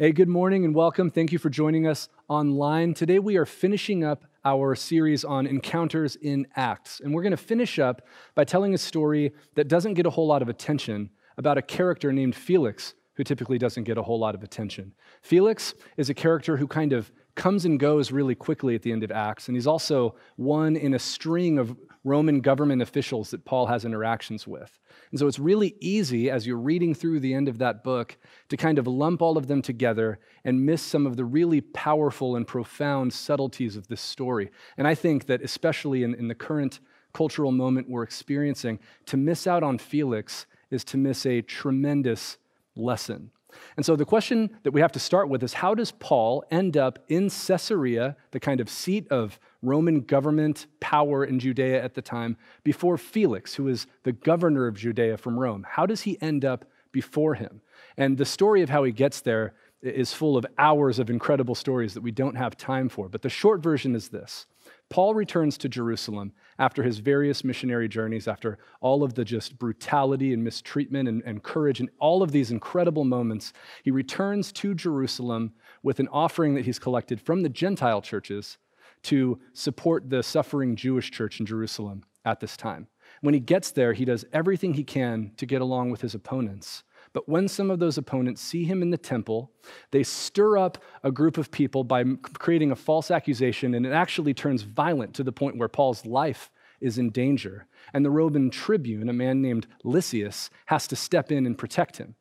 Hey, good morning and welcome. Thank you for joining us online. Today we are finishing up our series on encounters in Acts. And we're going to finish up by telling a story that doesn't get a whole lot of attention about a character named Felix, who typically doesn't get a whole lot of attention. Felix is a character who kind of comes and goes really quickly at the end of Acts, and he's also one in a string of Roman government officials that Paul has interactions with. And so it's really easy as you're reading through the end of that book to kind of lump all of them together and miss some of the really powerful and profound subtleties of this story. And I think that, especially in, in the current cultural moment we're experiencing, to miss out on Felix is to miss a tremendous lesson. And so the question that we have to start with is how does Paul end up in Caesarea, the kind of seat of Roman government power in Judea at the time, before Felix, who is the governor of Judea from Rome? How does he end up before him? And the story of how he gets there is full of hours of incredible stories that we don't have time for. But the short version is this Paul returns to Jerusalem after his various missionary journeys, after all of the just brutality and mistreatment and, and, courage and all of these incredible moments. He returns to Jerusalem with an offering that he's collected from the Gentile churches to support the suffering Jewish church in Jerusalem at this time. When he gets there, he does everything he can to get along with his opponents. But when some of those opponents see him in the temple, they stir up a group of people by creating a false accusation, and it actually turns violent to the point where Paul's life is in danger. And the Roman tribune, a man named Lysias, has to step in and protect him.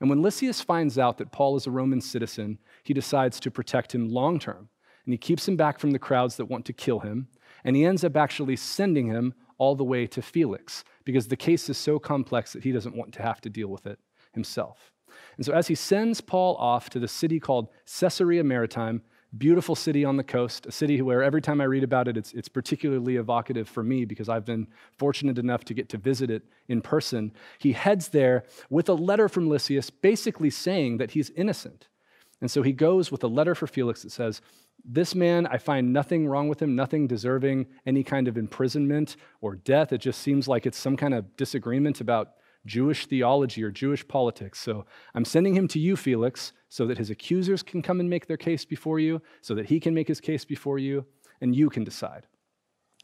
And when Lysias finds out that Paul is a Roman citizen, he decides to protect him long term. And he keeps him back from the crowds that want to kill him. And he ends up actually sending him all the way to Felix because the case is so complex that he doesn't want to have to deal with it himself. And so, as he sends Paul off to the city called Caesarea Maritima, beautiful city on the coast, a city where every time I read about it, it's, it's particularly evocative for me because I've been fortunate enough to get to visit it in person. He heads there with a letter from Lysias basically saying that he's innocent. And so he goes with a letter for Felix that says, This man, I find nothing wrong with him, nothing deserving any kind of imprisonment or death. It just seems like it's some kind of disagreement about Jewish theology or Jewish politics. So I'm sending him to you, Felix, so that his accusers can come and make their case before you, so that he can make his case before you, and you can decide.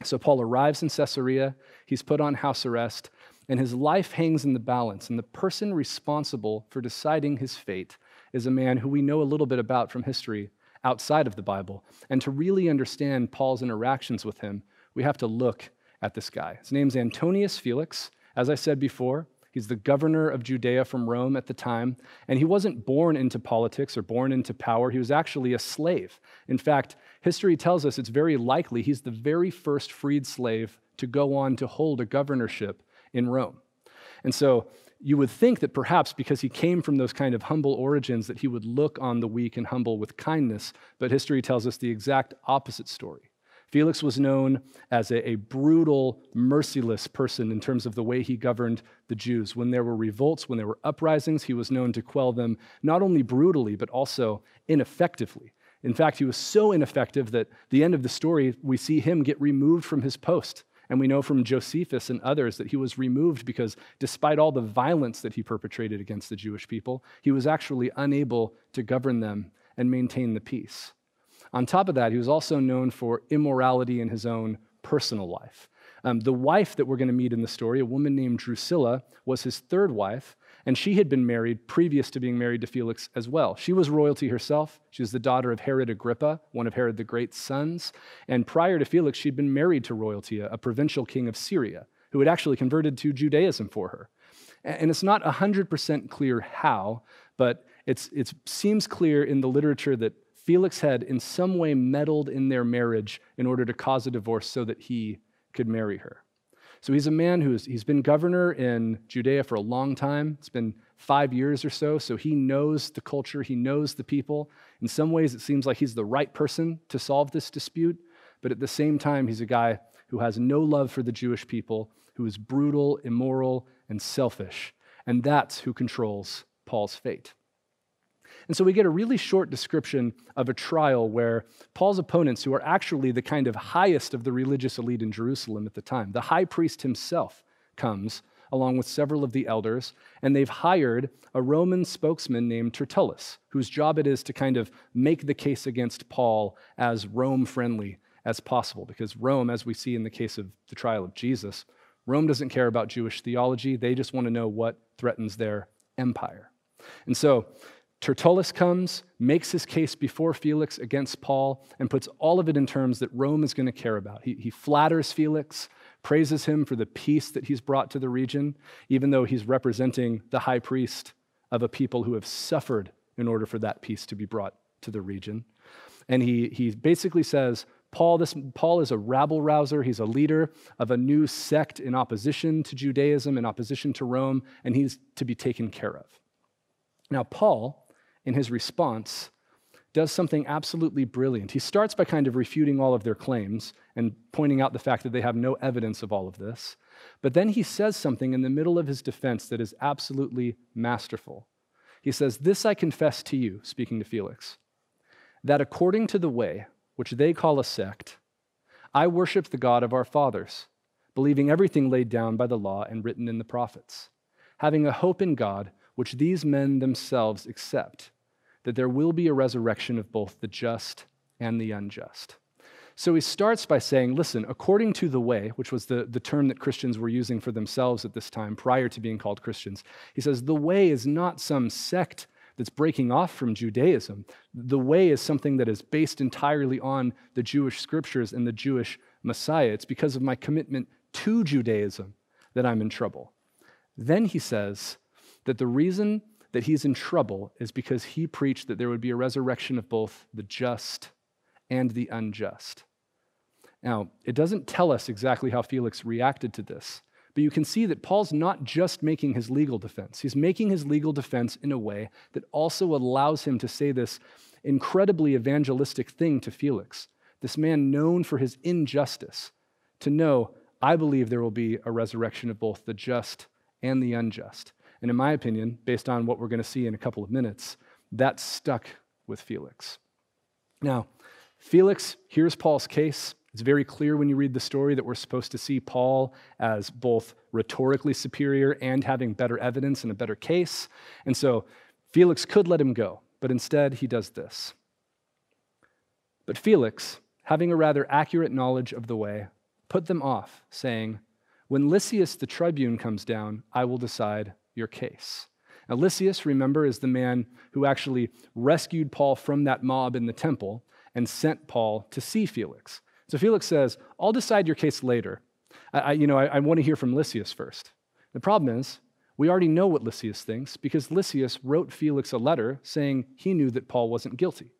So Paul arrives in Caesarea, he's put on house arrest, and his life hangs in the balance. And the person responsible for deciding his fate is a man who we know a little bit about from history outside of the Bible. And to really understand Paul's interactions with him, we have to look at this guy. His name's Antonius Felix. As I said before, He's the governor of Judea from Rome at the time. And he wasn't born into politics or born into power. He was actually a slave. In fact, history tells us it's very likely he's the very first freed slave to go on to hold a governorship in Rome. And so you would think that perhaps because he came from those kind of humble origins that he would look on the weak and humble with kindness, but history tells us the exact opposite story. Felix was known as a, a, brutal, merciless person in terms of the way he governed the Jews. When there were revolts, when there were uprisings, he was known to quell them not only brutally, but also ineffectively. In fact, he was so ineffective that the end of the story, we see him get removed from his post. And we know from Josephus and others that he was removed because, despite all the violence that he perpetrated against the Jewish people, he was actually unable to govern them and maintain the peace. On top of that, he was also known for immorality in his own personal life. Um, the wife that we're going to meet in the story, a woman named Drusilla, was his third wife, and she had been married previous to being married to Felix as well. She was royalty herself. She was the daughter of Herod Agrippa, one of Herod the Great's sons. And prior to Felix, she'd been married to royalty, a provincial king of Syria, who had actually converted to Judaism for her. And it's not 100% clear how, but it seems clear in the literature that Felix had in some way meddled in their marriage in order to cause a divorce so that he could marry her. So he's a man who's he's been governor in Judea for a long time. It's been five years or so, so he knows the culture, he knows the people. In some ways, it seems like he's the right person to solve this dispute, but at the same time, he's a guy who has no love for the Jewish people, who is brutal, immoral, and selfish. And that's who controls Paul's fate. And so we get a really short description of a trial where Paul's opponents, who are actually the kind of highest of the religious elite in Jerusalem at the time, the high priest himself comes along with several of the elders, and they've hired a Roman spokesman named Tertullus, whose job it is to kind of make the case against Paul as Rome friendly as possible. Because Rome, as we see in the case of the trial of Jesus, Rome doesn't care about Jewish theology, they just want to know what threatens their empire. And so, Tertullus comes, makes his case before Felix against Paul, and puts all of it in terms that Rome is going to care about. He, he, flatters Felix, praises him for the peace that he's brought to the region, even though he's representing the high priest of a people who have suffered in order for that peace to be brought to the region. And he, he basically says, Paul, this, Paul is a rabble rouser. He's a leader of a new sect in opposition to Judaism, in opposition to Rome, and he's to be taken care of. Now, Paul in his response, does something absolutely brilliant. He starts by kind of refuting all of their claims and pointing out the fact that they have no evidence of all of this. But then he says something in the middle of his defense that is absolutely masterful. He says, This I confess to you, speaking to Felix, that according to the way which they call a sect, I worship the God of our fathers, believing everything laid down by the law and written in the prophets, having a hope in God which these men themselves accept, that there will be a resurrection of both the just and the unjust. So he starts by saying, listen, according to the way, which was the, the term that Christians were using for themselves at this time prior to being called Christians, he says, the way is not some sect that's breaking off from Judaism. The way is something that is based entirely on the Jewish scriptures and the Jewish Messiah. It's because of my commitment to Judaism that I'm in trouble. Then he says, that the reason that he's in trouble is because he preached that there would be a resurrection of both the just and the unjust. Now, it doesn't tell us exactly how Felix reacted to this, but you can see that Paul's not just making his legal defense. He's making his legal defense in a way that also allows him to say this incredibly evangelistic thing to Felix, this man known for his injustice, to know, I believe there will be a resurrection of both the just and the unjust. And in my opinion, based on what we're going to see in a couple of minutes, that stuck with Felix. Now, Felix hears Paul's case. It's very clear when you read the story that we're supposed to see Paul as both rhetorically superior and having better evidence and a better case. And so Felix could let him go, but instead he does this. But Felix, having a rather accurate knowledge of the way, put them off, saying, When Lysias the tribune comes down, I will decide your case. Now, Lysias, remember, is the man who actually rescued Paul from that mob in the temple and sent Paul to see Felix. So Felix says, I'll decide your case later. I, you know, I, I want to hear from Lysias first. The problem is, we already know what Lysias thinks because Lysias wrote Felix a letter saying he knew that Paul wasn't guilty.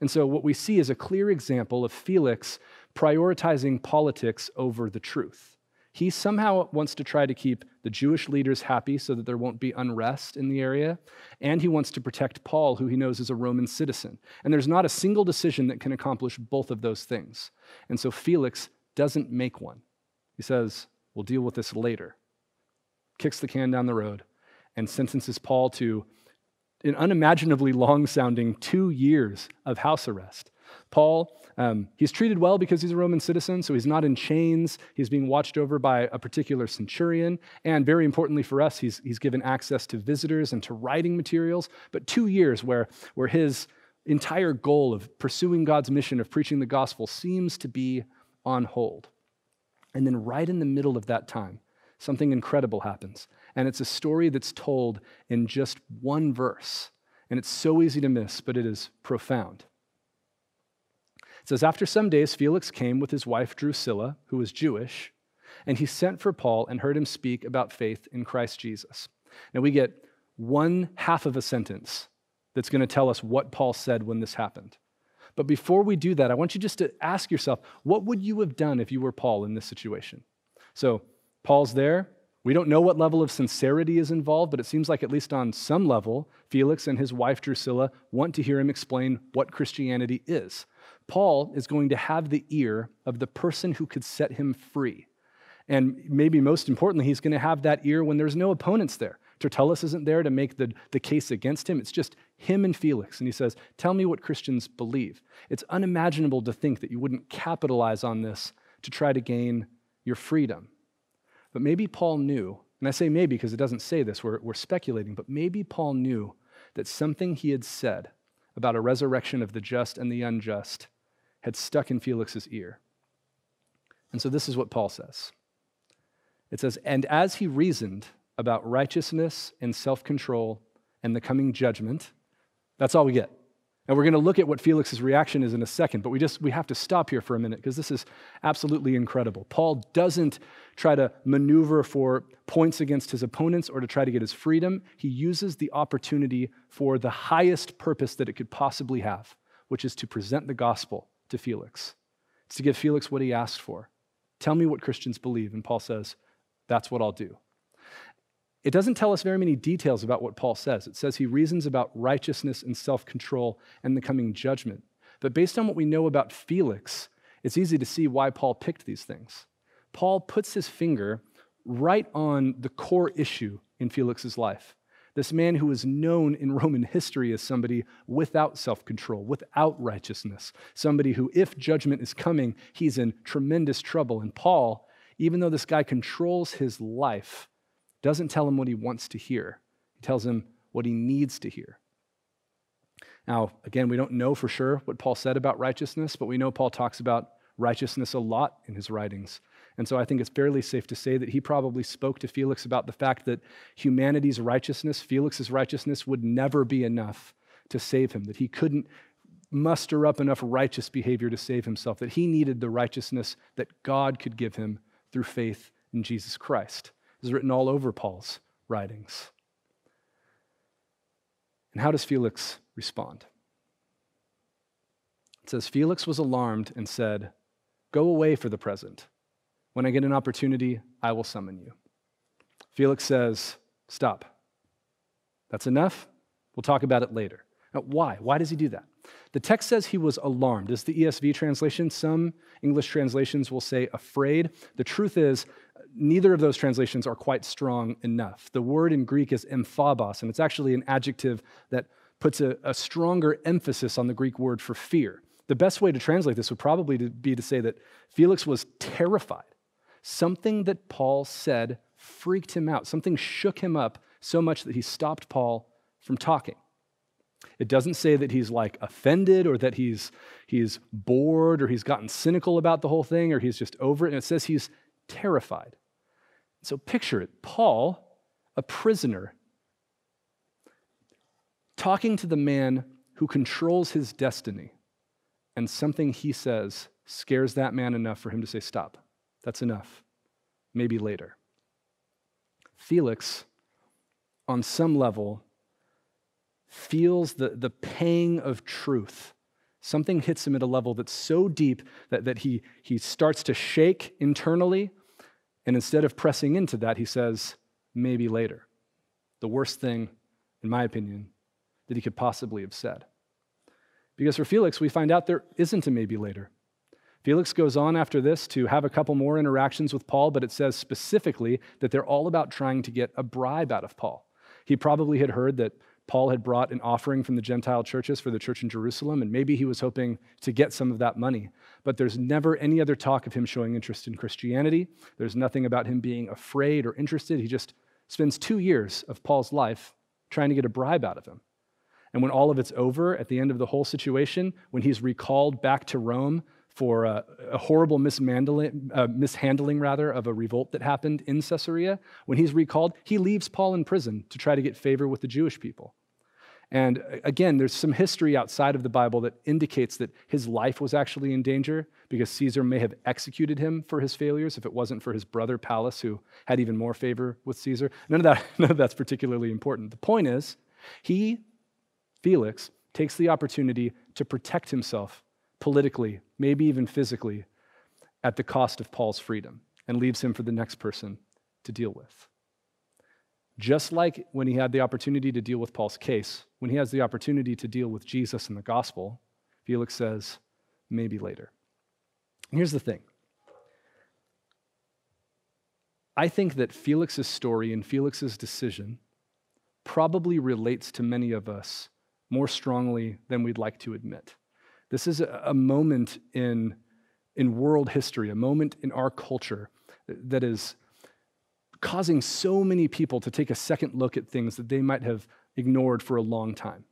And so what we see is a clear example of Felix prioritizing politics over the truth. He somehow wants to try to keep the Jewish leaders happy so that there won't be unrest in the area. And he wants to protect Paul, who he knows is a Roman citizen. And there's not a single decision that can accomplish both of those things. And so Felix doesn't make one. He says, We'll deal with this later. Kicks the can down the road and sentences Paul to an unimaginably long sounding two years of house arrest. Paul, um, he's treated well because he's a Roman citizen, so he's not in chains. He's being watched over by a particular centurion. And very importantly for us, he's, he's given access to visitors and to writing materials. But two years where, where his entire goal of pursuing God's mission of preaching the gospel seems to be on hold. And then, right in the middle of that time, something incredible happens. And it's a story that's told in just one verse. And it's so easy to miss, but it is profound. It says, After some days, Felix came with his wife Drusilla, who was Jewish, and he sent for Paul and heard him speak about faith in Christ Jesus. Now we get one half of a sentence that's going to tell us what Paul said when this happened. But before we do that, I want you just to ask yourself, what would you have done if you were Paul in this situation? So, Paul's there. We don't know what level of sincerity is involved, but it seems like, at least on some level, Felix and his wife Drusilla want to hear him explain what Christianity is. Paul is going to have the ear of the person who could set him free. And maybe most importantly, he's going to have that ear when there's no opponents there. Tertullus isn't there to make the, the case against him. It's just him and Felix. And he says, Tell me what Christians believe. It's unimaginable to think that you wouldn't capitalize on this to try to gain your freedom. But maybe Paul knew and I say maybe because it doesn't say this, we're, we're speculating, but maybe Paul knew that something he had said about a resurrection of the just and the unjust had stuck in Felix's ear. And so this is what Paul says it says, And as he reasoned about righteousness and self control and the coming judgment, that's all we get. And we're going to look at what Felix's reaction is in a second, but we just we have to stop here for a minute because this is absolutely incredible. Paul doesn't try to maneuver for points against his opponents or to try to get his freedom. He uses the opportunity for the highest purpose that it could possibly have, which is to present the gospel to Felix. It's to give Felix what he asked for. Tell me what Christians believe, and Paul says, that's what I'll do. It doesn't tell us very many details about what Paul says. It says he reasons about righteousness and self control and the coming judgment. But based on what we know about Felix, it's easy to see why Paul picked these things. Paul puts his finger right on the core issue in Felix's life. This man who is known in Roman history as somebody without self control, without righteousness, somebody who, if judgment is coming, he's in tremendous trouble. And Paul, even though this guy controls his life, doesn't tell him what he wants to hear, he tells him what he needs to hear. Now, again, we don't know for sure what Paul said about righteousness, but we know Paul talks about righteousness a lot in his writings. And so I think it's fairly safe to say that he probably spoke to Felix about the fact that humanity's righteousness, Felix's righteousness, would never be enough to save him, that he couldn't muster up enough righteous behavior to save himself, that he needed the righteousness that God could give him through faith in Jesus Christ is written all over Paul's writings. And how does Felix respond? It says Felix was alarmed and said, Go away for the present. When I get an opportunity, I will summon you. Felix says, Stop. That's enough. We'll talk about it later. Now, why? Why does he do that? The text says he was alarmed. Is the ESV translation? Some English translations will say afraid. The truth is, neither of those translations are quite strong enough. The word in Greek is emphobos, and it's actually an adjective that puts a, a, stronger emphasis on the Greek word for fear. The best way to translate this would probably be to say that Felix was terrified. Something that Paul said freaked him out, something shook him up so much that he stopped Paul from talking. It doesn't say that he's like offended or that he's, he's bored or he's gotten cynical about the whole thing or he's just over it. And it says he's terrified. So picture it Paul, a prisoner, talking to the man who controls his destiny, and something he says scares that man enough for him to say, Stop, that's enough. Maybe later. Felix, on some level, feels the, the pang of truth. Something hits him at a level that's so deep that, that he, he starts to shake internally and instead of pressing into that, he says, maybe later. The worst thing, in my opinion, that he could possibly have said. Because for Felix, we find out there isn't a maybe later. Felix goes on after this to have a couple more interactions with Paul, but it says specifically that they're all about trying to get a bribe out of Paul. He probably had heard that Paul had brought an offering from the Gentile churches for the church in Jerusalem, and maybe he was hoping to get some of that money. But there's never any other talk of him showing interest in Christianity. There's nothing about him being afraid or interested. He just spends two years of Paul's life trying to get a bribe out of him. And when all of it's over, at the end of the whole situation, when he's recalled back to Rome for a, a horrible mishandling, uh, mishandling rather of a revolt that happened in Caesarea. When he's recalled, he leaves Paul in prison to try to get favor with the Jewish people. And uh, again, there's some history outside of the Bible that indicates that his life was actually in danger because Caesar may have executed him for his failures if it wasn't for his brother Pallas, who had even more favor with Caesar. None of, that, none of that's particularly important. The point is, he, Felix, takes the opportunity to protect himself politically, maybe even physically, at the cost of Paul's freedom and leaves him for the next person to deal with. Just like when he had the opportunity to deal with Paul's case, when he has the opportunity to deal with Jesus and the gospel, Felix says, maybe later. Here's the thing I think that Felix's story and Felix's decision probably relates to many of us more strongly than we'd like to admit. This is a moment in, in world history, a moment in our culture that is causing so many people to take a second look at things that they might have ignored for a long time.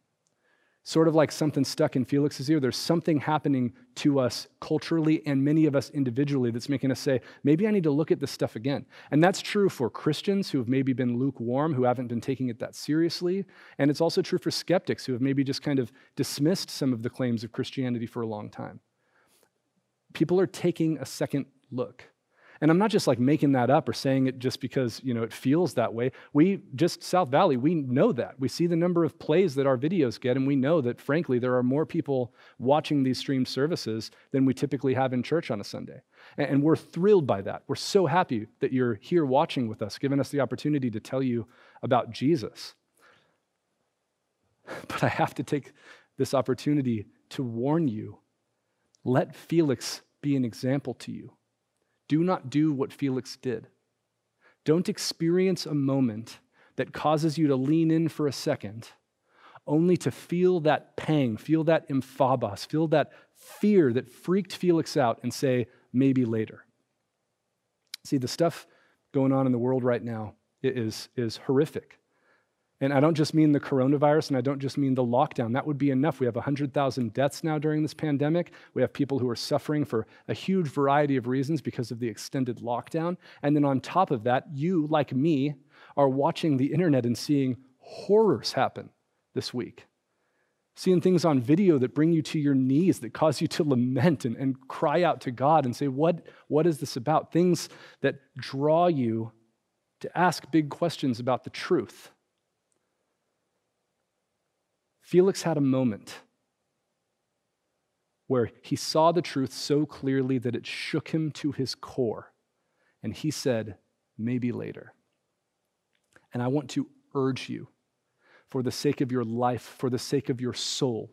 Sort of like something stuck in Felix's ear, there's something happening to us culturally and many of us individually that's making us say, maybe I need to look at this stuff again. And that's true for Christians who have maybe been lukewarm, who haven't been taking it that seriously. And it's also true for skeptics who have maybe just kind of dismissed some of the claims of Christianity for a long time. People are taking a second look. And I'm not just like making that up or saying it just because, you know, it feels that way. We just South Valley, we know that. We see the number of plays that our videos get and we know that frankly there are more people watching these streamed services than we typically have in church on a Sunday. And we're thrilled by that. We're so happy that you're here watching with us, giving us the opportunity to tell you about Jesus. But I have to take this opportunity to warn you. Let Felix be an example to you. Do not do what Felix did. Don't experience a moment that causes you to lean in for a second, only to feel that pang, feel that emphobos, feel that fear that freaked Felix out and say, maybe later. See, the stuff going on in the world right now is, is horrific. And I don't just mean the coronavirus and I don't just mean the lockdown. That would be enough. We have 100,000 deaths now during this pandemic. We have people who are suffering for a huge variety of reasons because of the extended lockdown. And then on top of that, you, like me, are watching the internet and seeing horrors happen this week. Seeing things on video that bring you to your knees, that cause you to lament and, and cry out to God and say, what, what is this about? Things that draw you to ask big questions about the truth. Felix had a moment where he saw the truth so clearly that it shook him to his core. And he said, maybe later. And I want to urge you, for the sake of your life, for the sake of your soul,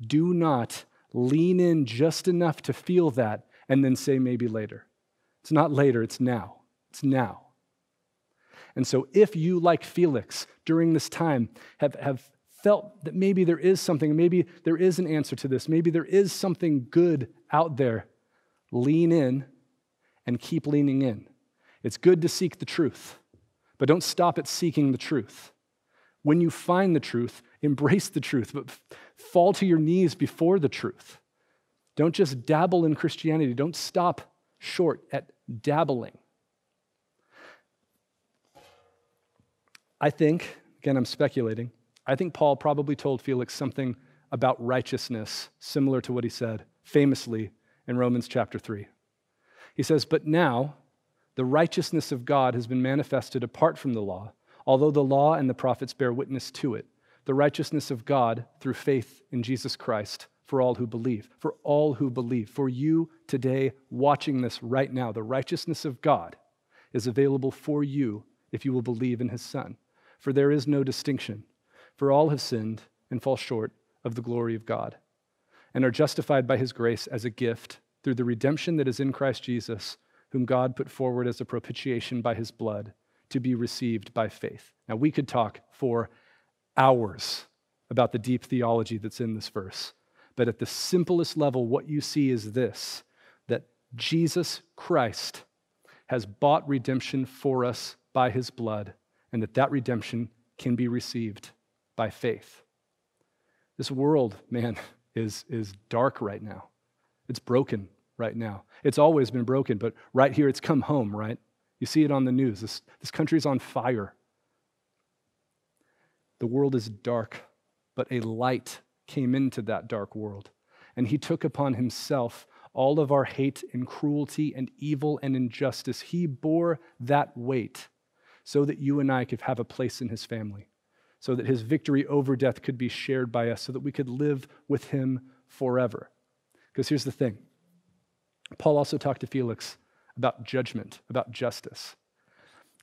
do not lean in just enough to feel that and then say maybe later. It's not later, it's now. It's now. And so, if you, like Felix, during this time have, have felt that maybe there is something, maybe there is an answer to this, maybe there is something good out there, lean in and keep leaning in. It's good to seek the truth, but don't stop at seeking the truth. When you find the truth, embrace the truth, but fall to your knees before the truth. Don't just dabble in Christianity, don't stop short at dabbling. I think, again, I'm speculating, I think Paul probably told Felix something about righteousness, similar to what he said famously in Romans chapter 3. He says, But now the righteousness of God has been manifested apart from the law, although the law and the prophets bear witness to it. The righteousness of God through faith in Jesus Christ for all who believe. For all who believe. For you today watching this right now, the righteousness of God is available for you if you will believe in his Son. For there is no distinction. For all have sinned and fall short of the glory of God, and are justified by his grace as a gift through the redemption that is in Christ Jesus, whom God put forward as a propitiation by his blood to be received by faith. Now, we could talk for hours about the deep theology that's in this verse, but at the simplest level, what you see is this that Jesus Christ has bought redemption for us by his blood, and that that redemption can be received by faith. This world, man, is, is dark right now. It's broken right now. It's always been broken, but right here it's come home, right? You see it on the news. This, this country's on fire. The world is dark, but a light came into that dark world. And he took upon himself all of our hate and cruelty and evil and injustice. He bore that weight so that you and I could have a place in his family so that his victory over death could be shared by us, so that we could live with him forever. Because here's the thing Paul also talked to Felix about judgment, about justice.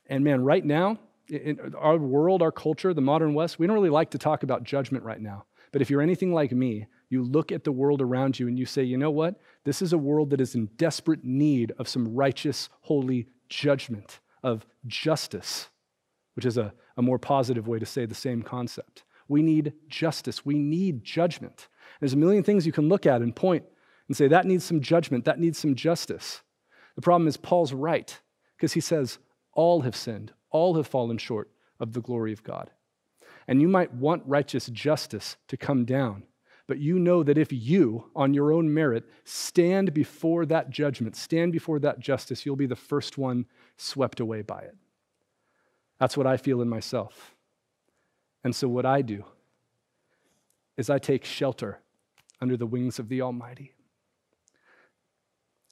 And man, right now, in our world, our culture, the modern West, we don't really like to talk about judgment right now. But if you're anything like me, you look at the world around you and you say, you know what? This is a world that is in desperate need of some righteous, holy judgment, of justice, which is a a more positive way to say the same concept. We need justice. We need judgment. There's a million things you can look at and point and say, that needs some judgment, that needs some justice. The problem is, Paul's right, because he says, All have sinned, all have fallen short of the glory of God. And you might want righteous justice to come down, but you know that if you, on your own merit, stand before that judgment, stand before that justice, you'll be the first one swept away by it. That's what I feel in myself. And so, what I do is I take shelter under the wings of the Almighty.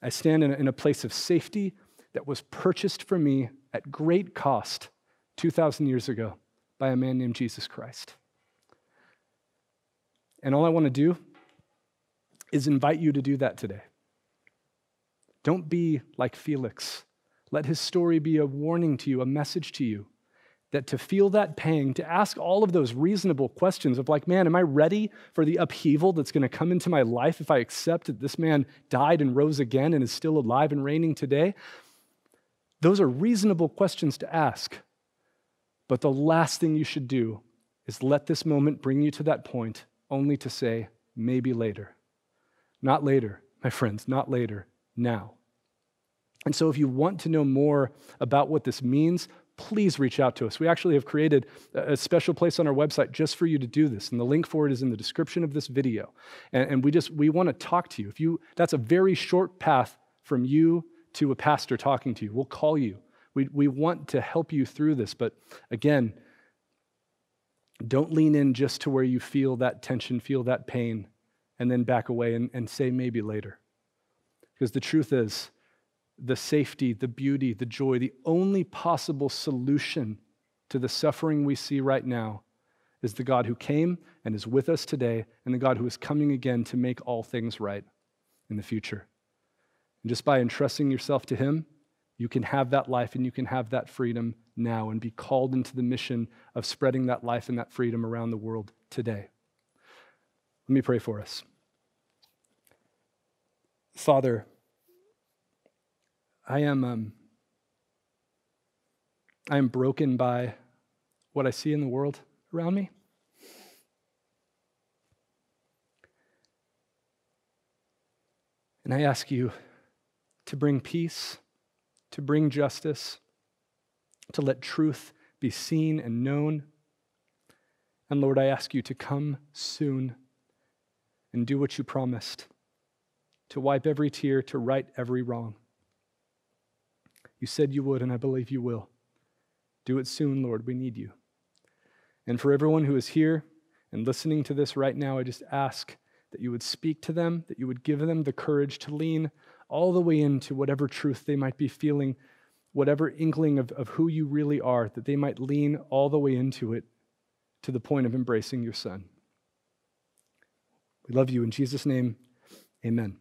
I stand in a, place of safety that was purchased for me at great cost 2,000 years ago by a man named Jesus Christ. And all I want to do is invite you to do that today. Don't be like Felix. Let his story be a warning to you, a message to you that to feel that pang, to ask all of those reasonable questions of, like, man, am I ready for the upheaval that's going to come into my life if I accept that this man died and rose again and is still alive and reigning today? Those are reasonable questions to ask. But the last thing you should do is let this moment bring you to that point only to say, maybe later. Not later, my friends, not later, now. And so, if you want to know more about what this means, please reach out to us. We actually have created a special place on our website just for you to do this, and the link for it is in the description of this video. And, and we just we want to talk to you. If you that's a very short path from you to a pastor talking to you. We'll call you. We, we want to help you through this, but again, don't lean in just to where you feel that tension, feel that pain, and then back away and, and say maybe later. Because the truth is, the safety, the beauty, the joy, the only possible solution to the suffering we see right now is the God who came and is with us today, and the God who is coming again to make all things right in the future. And just by entrusting yourself to Him, you can have that life and you can have that freedom now and be called into the mission of spreading that life and that freedom around the world today. Let me pray for us. Father, I am, um, I am broken by what I see in the world around me. And I ask you to bring peace, to bring justice, to let truth be seen and known. And Lord, I ask you to come soon and do what you promised to wipe every tear, to right every wrong. You said you would, and I believe you will. Do it soon, Lord. We need you. And for everyone who is here and listening to this right now, I just ask that you would speak to them, that you would give them the courage to lean all the way into whatever truth they might be feeling, whatever inkling of, of who you really are, that they might lean all the way into it to the point of embracing your Son. We love you. In Jesus' name, amen.